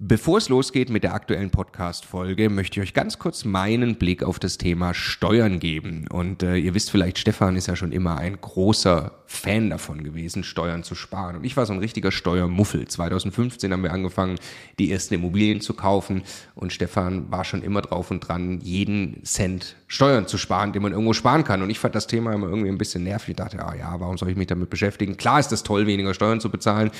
Bevor es losgeht mit der aktuellen Podcast-Folge, möchte ich euch ganz kurz meinen Blick auf das Thema Steuern geben. Und äh, ihr wisst vielleicht, Stefan ist ja schon immer ein großer Fan davon gewesen, Steuern zu sparen. Und ich war so ein richtiger Steuermuffel. 2015 haben wir angefangen, die ersten Immobilien zu kaufen. Und Stefan war schon immer drauf und dran, jeden Cent Steuern zu sparen, den man irgendwo sparen kann. Und ich fand das Thema immer irgendwie ein bisschen nervig. Ich dachte, ah ja, warum soll ich mich damit beschäftigen? Klar ist es toll, weniger Steuern zu bezahlen.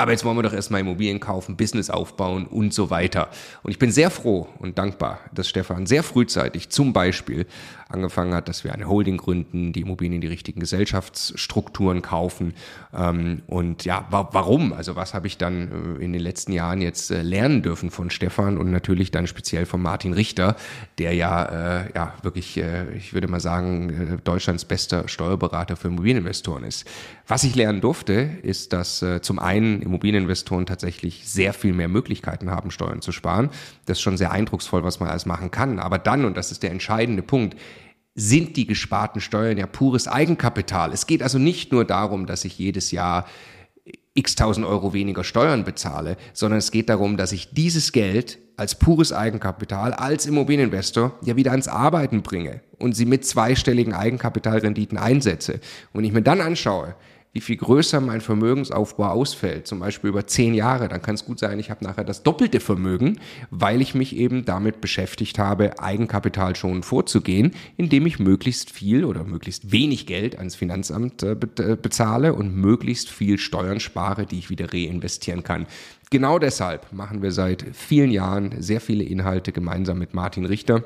Aber jetzt wollen wir doch erstmal Immobilien kaufen, Business aufbauen und so weiter. Und ich bin sehr froh und dankbar, dass Stefan sehr frühzeitig zum Beispiel angefangen hat, dass wir eine Holding gründen, die Immobilien in die richtigen Gesellschaftsstrukturen kaufen. Ähm, und ja, wa warum? Also was habe ich dann äh, in den letzten Jahren jetzt äh, lernen dürfen von Stefan und natürlich dann speziell von Martin Richter, der ja, äh, ja wirklich, äh, ich würde mal sagen, äh, Deutschlands bester Steuerberater für Immobilieninvestoren ist. Was ich lernen durfte, ist, dass äh, zum einen Immobilieninvestoren tatsächlich sehr viel mehr Möglichkeiten haben, Steuern zu sparen. Das ist schon sehr eindrucksvoll, was man alles machen kann. Aber dann, und das ist der entscheidende Punkt, sind die gesparten Steuern ja pures Eigenkapital. Es geht also nicht nur darum, dass ich jedes Jahr x tausend Euro weniger Steuern bezahle, sondern es geht darum, dass ich dieses Geld als pures Eigenkapital, als Immobilieninvestor ja wieder ans Arbeiten bringe und sie mit zweistelligen Eigenkapitalrenditen einsetze. Und ich mir dann anschaue, wie viel größer mein Vermögensaufbau ausfällt, zum Beispiel über zehn Jahre, dann kann es gut sein, ich habe nachher das doppelte Vermögen, weil ich mich eben damit beschäftigt habe, Eigenkapital schon vorzugehen, indem ich möglichst viel oder möglichst wenig Geld ans Finanzamt äh, äh, bezahle und möglichst viel Steuern spare, die ich wieder reinvestieren kann. Genau deshalb machen wir seit vielen Jahren sehr viele Inhalte gemeinsam mit Martin Richter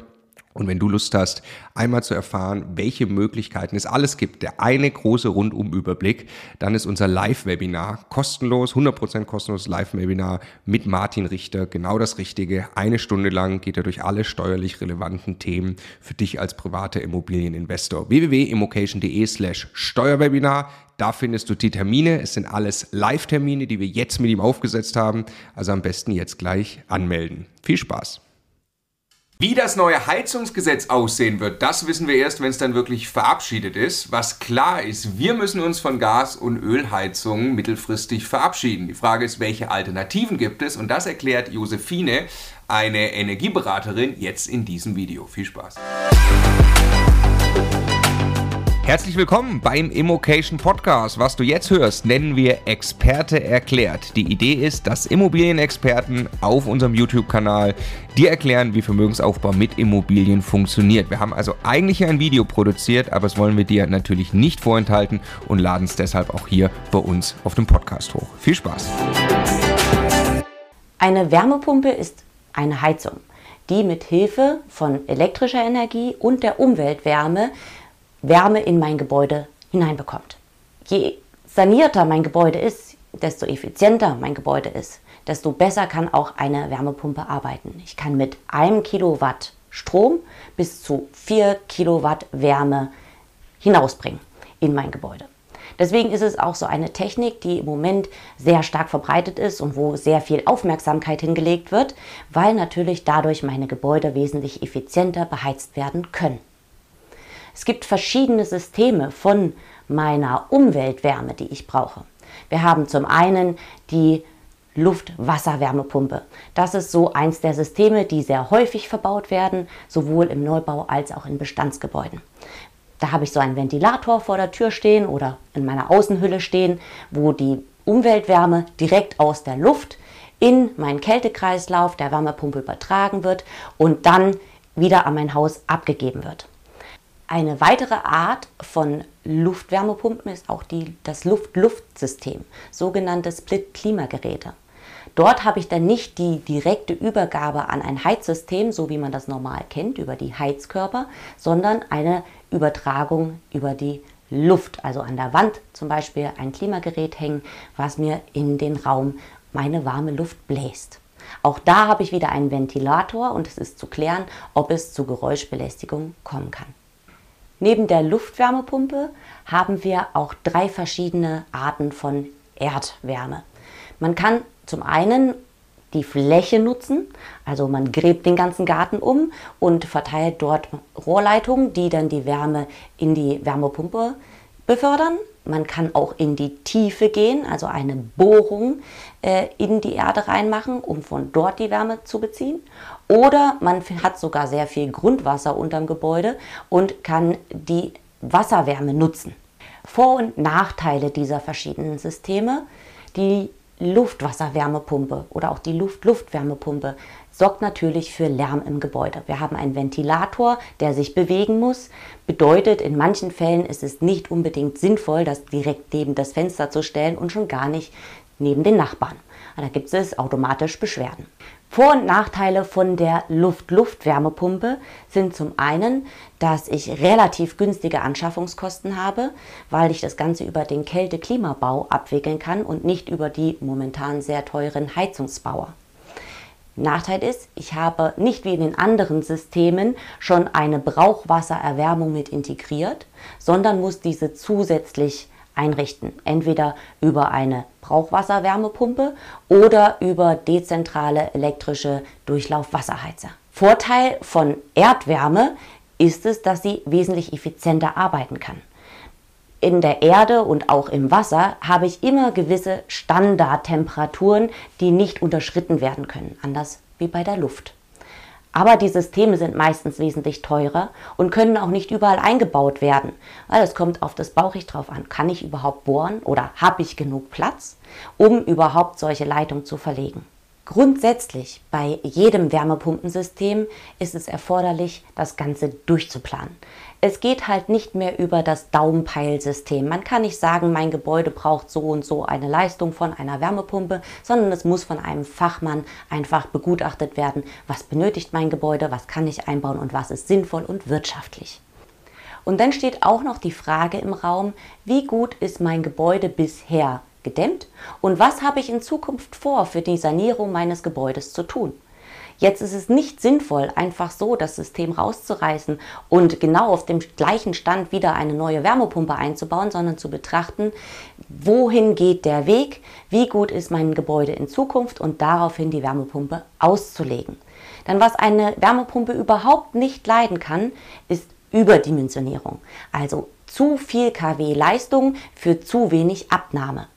und wenn du Lust hast, einmal zu erfahren, welche Möglichkeiten es alles gibt, der eine große Rundumüberblick, dann ist unser Live-Webinar kostenlos, 100% kostenloses Live-Webinar mit Martin Richter genau das Richtige. Eine Stunde lang geht er durch alle steuerlich relevanten Themen für dich als privater Immobilieninvestor. www.immocation.de slash Steuerwebinar. Da findest du die Termine. Es sind alles Live-Termine, die wir jetzt mit ihm aufgesetzt haben. Also am besten jetzt gleich anmelden. Viel Spaß! Wie das neue Heizungsgesetz aussehen wird, das wissen wir erst, wenn es dann wirklich verabschiedet ist. Was klar ist, wir müssen uns von Gas- und Ölheizungen mittelfristig verabschieden. Die Frage ist, welche Alternativen gibt es? Und das erklärt Josephine, eine Energieberaterin, jetzt in diesem Video. Viel Spaß! Herzlich willkommen beim Immocation Podcast. Was du jetzt hörst, nennen wir Experte erklärt. Die Idee ist, dass Immobilienexperten auf unserem YouTube-Kanal dir erklären, wie Vermögensaufbau mit Immobilien funktioniert. Wir haben also eigentlich ein Video produziert, aber das wollen wir dir natürlich nicht vorenthalten und laden es deshalb auch hier bei uns auf dem Podcast hoch. Viel Spaß! Eine Wärmepumpe ist eine Heizung, die mit Hilfe von elektrischer Energie und der Umweltwärme Wärme in mein Gebäude hineinbekommt. Je sanierter mein Gebäude ist, desto effizienter mein Gebäude ist, desto besser kann auch eine Wärmepumpe arbeiten. Ich kann mit einem Kilowatt Strom bis zu 4 Kilowatt Wärme hinausbringen in mein Gebäude. Deswegen ist es auch so eine Technik, die im Moment sehr stark verbreitet ist und wo sehr viel Aufmerksamkeit hingelegt wird, weil natürlich dadurch meine Gebäude wesentlich effizienter beheizt werden können. Es gibt verschiedene Systeme von meiner Umweltwärme, die ich brauche. Wir haben zum einen die Luft-Wasser-Wärmepumpe. Das ist so eins der Systeme, die sehr häufig verbaut werden, sowohl im Neubau als auch in Bestandsgebäuden. Da habe ich so einen Ventilator vor der Tür stehen oder in meiner Außenhülle stehen, wo die Umweltwärme direkt aus der Luft in meinen Kältekreislauf der Wärmepumpe übertragen wird und dann wieder an mein Haus abgegeben wird. Eine weitere Art von Luftwärmepumpen ist auch die, das Luft-Luft-System, sogenannte Split-Klimageräte. Dort habe ich dann nicht die direkte Übergabe an ein Heizsystem, so wie man das normal kennt, über die Heizkörper, sondern eine Übertragung über die Luft, also an der Wand zum Beispiel ein Klimagerät hängen, was mir in den Raum meine warme Luft bläst. Auch da habe ich wieder einen Ventilator und es ist zu klären, ob es zu Geräuschbelästigung kommen kann. Neben der Luftwärmepumpe haben wir auch drei verschiedene Arten von Erdwärme. Man kann zum einen die Fläche nutzen, also man gräbt den ganzen Garten um und verteilt dort Rohrleitungen, die dann die Wärme in die Wärmepumpe befördern. man kann auch in die Tiefe gehen, also eine Bohrung äh, in die Erde reinmachen, um von dort die Wärme zu beziehen. Oder man hat sogar sehr viel Grundwasser unterm Gebäude und kann die Wasserwärme nutzen. Vor- und Nachteile dieser verschiedenen Systeme. Die Luftwasserwärmepumpe oder auch die Luft-Luftwärmepumpe sorgt natürlich für Lärm im Gebäude. Wir haben einen Ventilator, der sich bewegen muss. Bedeutet, in manchen Fällen ist es nicht unbedingt sinnvoll, das direkt neben das Fenster zu stellen und schon gar nicht neben den Nachbarn. Da gibt es automatisch Beschwerden. Vor- und Nachteile von der Luft-Luft-Wärmepumpe sind zum einen, dass ich relativ günstige Anschaffungskosten habe, weil ich das Ganze über den Kälte-Klimabau abwickeln kann und nicht über die momentan sehr teuren Heizungsbauer. Nachteil ist, ich habe nicht wie in den anderen Systemen schon eine Brauchwassererwärmung mit integriert, sondern muss diese zusätzlich einrichten. Entweder über eine Brauchwasserwärmepumpe oder über dezentrale elektrische Durchlaufwasserheizer. Vorteil von Erdwärme ist es, dass sie wesentlich effizienter arbeiten kann. In der Erde und auch im Wasser habe ich immer gewisse Standardtemperaturen, die nicht unterschritten werden können, anders wie bei der Luft. Aber die Systeme sind meistens wesentlich teurer und können auch nicht überall eingebaut werden. Weil es kommt auf das Bauchicht drauf an. Kann ich überhaupt bohren oder habe ich genug Platz, um überhaupt solche Leitungen zu verlegen? Grundsätzlich bei jedem Wärmepumpensystem ist es erforderlich, das Ganze durchzuplanen. Es geht halt nicht mehr über das Daumenpeilsystem. Man kann nicht sagen, mein Gebäude braucht so und so eine Leistung von einer Wärmepumpe, sondern es muss von einem Fachmann einfach begutachtet werden, was benötigt mein Gebäude, was kann ich einbauen und was ist sinnvoll und wirtschaftlich. Und dann steht auch noch die Frage im Raum, wie gut ist mein Gebäude bisher gedämmt und was habe ich in Zukunft vor, für die Sanierung meines Gebäudes zu tun. Jetzt ist es nicht sinnvoll, einfach so das System rauszureißen und genau auf dem gleichen Stand wieder eine neue Wärmepumpe einzubauen, sondern zu betrachten, wohin geht der Weg, wie gut ist mein Gebäude in Zukunft und daraufhin die Wärmepumpe auszulegen. Denn was eine Wärmepumpe überhaupt nicht leiden kann, ist Überdimensionierung. Also zu viel kW Leistung für zu wenig Abnahme.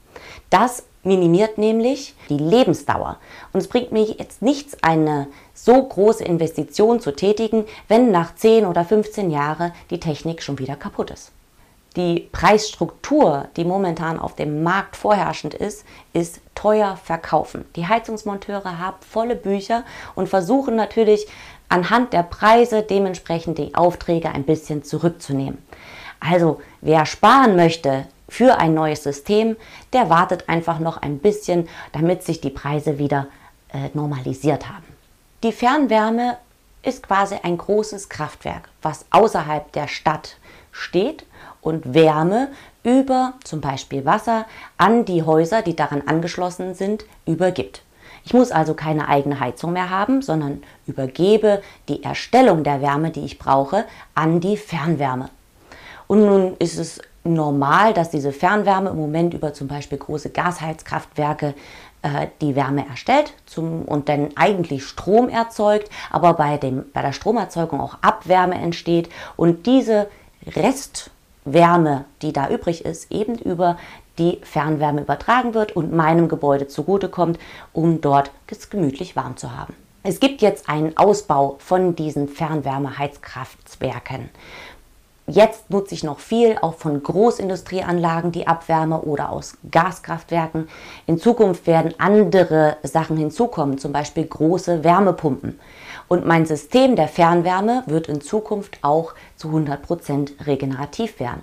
Das minimiert nämlich die Lebensdauer. Und es bringt mir jetzt nichts, eine so große Investition zu tätigen, wenn nach 10 oder 15 Jahren die Technik schon wieder kaputt ist. Die Preisstruktur, die momentan auf dem Markt vorherrschend ist, ist teuer verkaufen. Die Heizungsmonteure haben volle Bücher und versuchen natürlich anhand der Preise dementsprechend die Aufträge ein bisschen zurückzunehmen. Also wer sparen möchte, für ein neues System, der wartet einfach noch ein bisschen, damit sich die Preise wieder äh, normalisiert haben. Die Fernwärme ist quasi ein großes Kraftwerk, was außerhalb der Stadt steht und Wärme über zum Beispiel Wasser an die Häuser, die daran angeschlossen sind, übergibt. Ich muss also keine eigene Heizung mehr haben, sondern übergebe die Erstellung der Wärme, die ich brauche, an die Fernwärme. Und nun ist es normal, dass diese Fernwärme im Moment über zum Beispiel große Gasheizkraftwerke äh, die Wärme erstellt zum, und dann eigentlich Strom erzeugt, aber bei, dem, bei der Stromerzeugung auch Abwärme entsteht und diese Restwärme, die da übrig ist, eben über die Fernwärme übertragen wird und meinem Gebäude zugutekommt, um dort es gemütlich warm zu haben. Es gibt jetzt einen Ausbau von diesen Fernwärmeheizkraftwerken. Jetzt nutze ich noch viel auch von Großindustrieanlagen die Abwärme oder aus Gaskraftwerken. In Zukunft werden andere Sachen hinzukommen, zum Beispiel große Wärmepumpen. Und mein System der Fernwärme wird in Zukunft auch zu 100 Prozent regenerativ werden.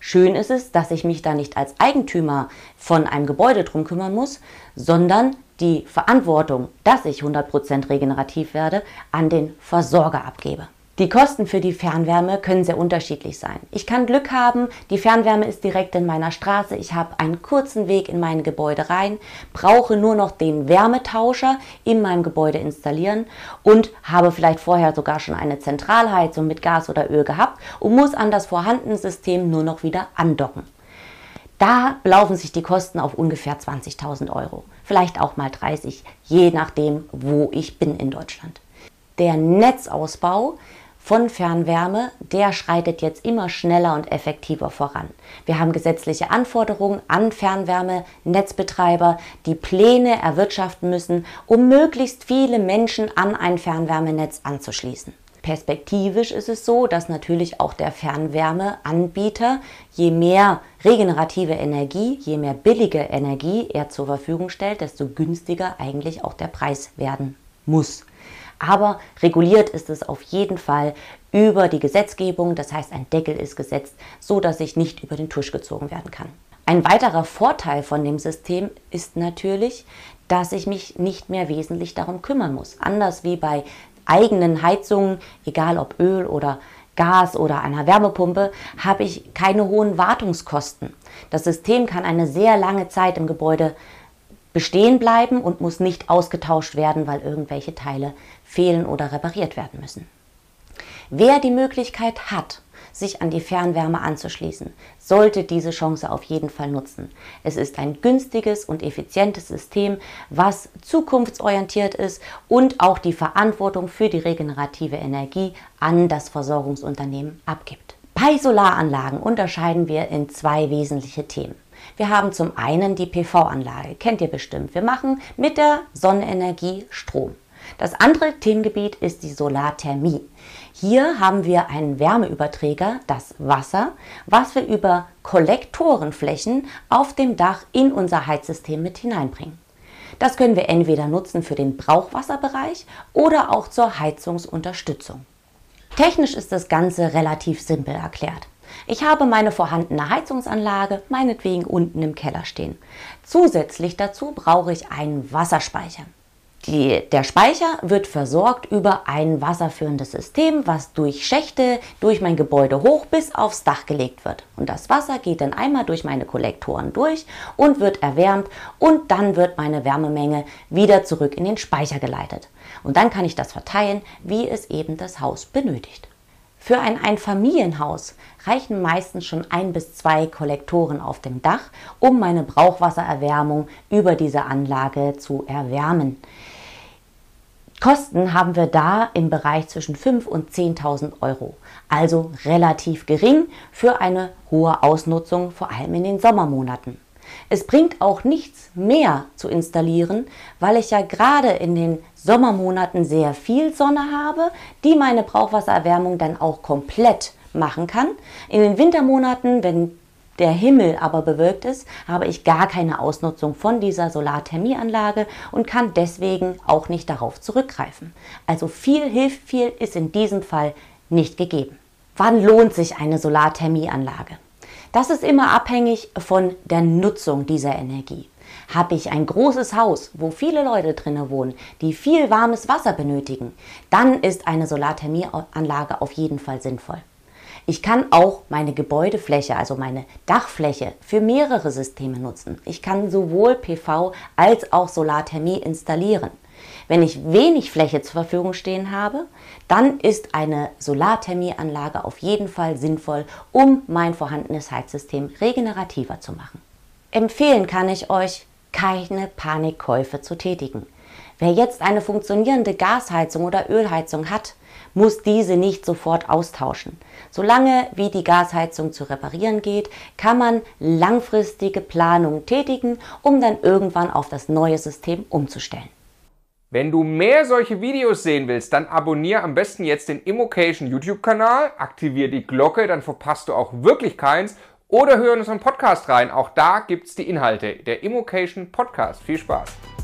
Schön ist es, dass ich mich da nicht als Eigentümer von einem Gebäude drum kümmern muss, sondern die Verantwortung, dass ich 100 Prozent regenerativ werde, an den Versorger abgebe. Die Kosten für die Fernwärme können sehr unterschiedlich sein. Ich kann Glück haben, die Fernwärme ist direkt in meiner Straße, ich habe einen kurzen Weg in mein Gebäude rein, brauche nur noch den Wärmetauscher in meinem Gebäude installieren und habe vielleicht vorher sogar schon eine Zentralheizung mit Gas oder Öl gehabt und muss an das vorhandene System nur noch wieder andocken. Da belaufen sich die Kosten auf ungefähr 20.000 Euro, vielleicht auch mal 30, je nachdem, wo ich bin in Deutschland. Der Netzausbau von Fernwärme, der schreitet jetzt immer schneller und effektiver voran. Wir haben gesetzliche Anforderungen an Fernwärmenetzbetreiber, die Pläne erwirtschaften müssen, um möglichst viele Menschen an ein Fernwärmenetz anzuschließen. Perspektivisch ist es so, dass natürlich auch der Fernwärmeanbieter, je mehr regenerative Energie, je mehr billige Energie er zur Verfügung stellt, desto günstiger eigentlich auch der Preis werden muss. Aber reguliert ist es auf jeden Fall über die Gesetzgebung, das heißt ein Deckel ist gesetzt, so dass ich nicht über den Tisch gezogen werden kann. Ein weiterer Vorteil von dem System ist natürlich, dass ich mich nicht mehr wesentlich darum kümmern muss. Anders wie bei eigenen Heizungen, egal ob Öl oder Gas oder einer Wärmepumpe, habe ich keine hohen Wartungskosten. Das System kann eine sehr lange Zeit im Gebäude bestehen bleiben und muss nicht ausgetauscht werden, weil irgendwelche Teile fehlen oder repariert werden müssen. Wer die Möglichkeit hat, sich an die Fernwärme anzuschließen, sollte diese Chance auf jeden Fall nutzen. Es ist ein günstiges und effizientes System, was zukunftsorientiert ist und auch die Verantwortung für die regenerative Energie an das Versorgungsunternehmen abgibt. Bei Solaranlagen unterscheiden wir in zwei wesentliche Themen. Wir haben zum einen die PV-Anlage, kennt ihr bestimmt. Wir machen mit der Sonnenenergie Strom. Das andere Themengebiet ist die Solarthermie. Hier haben wir einen Wärmeüberträger, das Wasser, was wir über Kollektorenflächen auf dem Dach in unser Heizsystem mit hineinbringen. Das können wir entweder nutzen für den Brauchwasserbereich oder auch zur Heizungsunterstützung. Technisch ist das Ganze relativ simpel erklärt. Ich habe meine vorhandene Heizungsanlage meinetwegen unten im Keller stehen. Zusätzlich dazu brauche ich einen Wasserspeicher. Die, der Speicher wird versorgt über ein wasserführendes System, was durch Schächte durch mein Gebäude hoch bis aufs Dach gelegt wird. Und das Wasser geht dann einmal durch meine Kollektoren durch und wird erwärmt und dann wird meine Wärmemenge wieder zurück in den Speicher geleitet. Und dann kann ich das verteilen, wie es eben das Haus benötigt. Für ein Einfamilienhaus reichen meistens schon ein bis zwei Kollektoren auf dem Dach, um meine Brauchwassererwärmung über diese Anlage zu erwärmen. Kosten haben wir da im Bereich zwischen 5.000 und 10.000 Euro, also relativ gering für eine hohe Ausnutzung, vor allem in den Sommermonaten. Es bringt auch nichts mehr zu installieren, weil ich ja gerade in den Sommermonaten sehr viel Sonne habe, die meine Brauchwassererwärmung dann auch komplett machen kann. In den Wintermonaten, wenn der Himmel aber bewölkt ist, habe ich gar keine Ausnutzung von dieser Solarthermieanlage und kann deswegen auch nicht darauf zurückgreifen. Also viel hilft viel ist in diesem Fall nicht gegeben. Wann lohnt sich eine Solarthermieanlage? Das ist immer abhängig von der Nutzung dieser Energie. Habe ich ein großes Haus, wo viele Leute drinnen wohnen, die viel warmes Wasser benötigen, dann ist eine Solarthermieanlage auf jeden Fall sinnvoll. Ich kann auch meine Gebäudefläche, also meine Dachfläche, für mehrere Systeme nutzen. Ich kann sowohl PV als auch Solarthermie installieren. Wenn ich wenig Fläche zur Verfügung stehen habe, dann ist eine Solarthermieanlage auf jeden Fall sinnvoll, um mein vorhandenes Heizsystem regenerativer zu machen. Empfehlen kann ich euch, keine Panikkäufe zu tätigen. Wer jetzt eine funktionierende Gasheizung oder Ölheizung hat, muss diese nicht sofort austauschen. Solange wie die Gasheizung zu reparieren geht, kann man langfristige Planungen tätigen, um dann irgendwann auf das neue System umzustellen. Wenn du mehr solche Videos sehen willst, dann abonniere am besten jetzt den Immocation YouTube-Kanal, aktiviere die Glocke, dann verpasst du auch wirklich keins oder hör in unseren Podcast rein. Auch da gibt es die Inhalte. Der Immocation Podcast. Viel Spaß!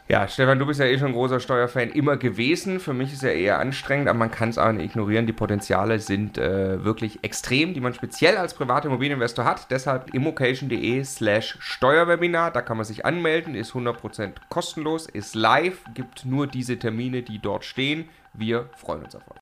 Ja, Stefan, du bist ja eh schon ein großer Steuer Steuerfan immer gewesen. Für mich ist er eher anstrengend, aber man kann es auch nicht ignorieren. Die Potenziale sind äh, wirklich extrem, die man speziell als privater Immobilieninvestor hat. Deshalb immocation.de slash Steuerwebinar. Da kann man sich anmelden, ist 100% kostenlos, ist live, gibt nur diese Termine, die dort stehen. Wir freuen uns auf euch.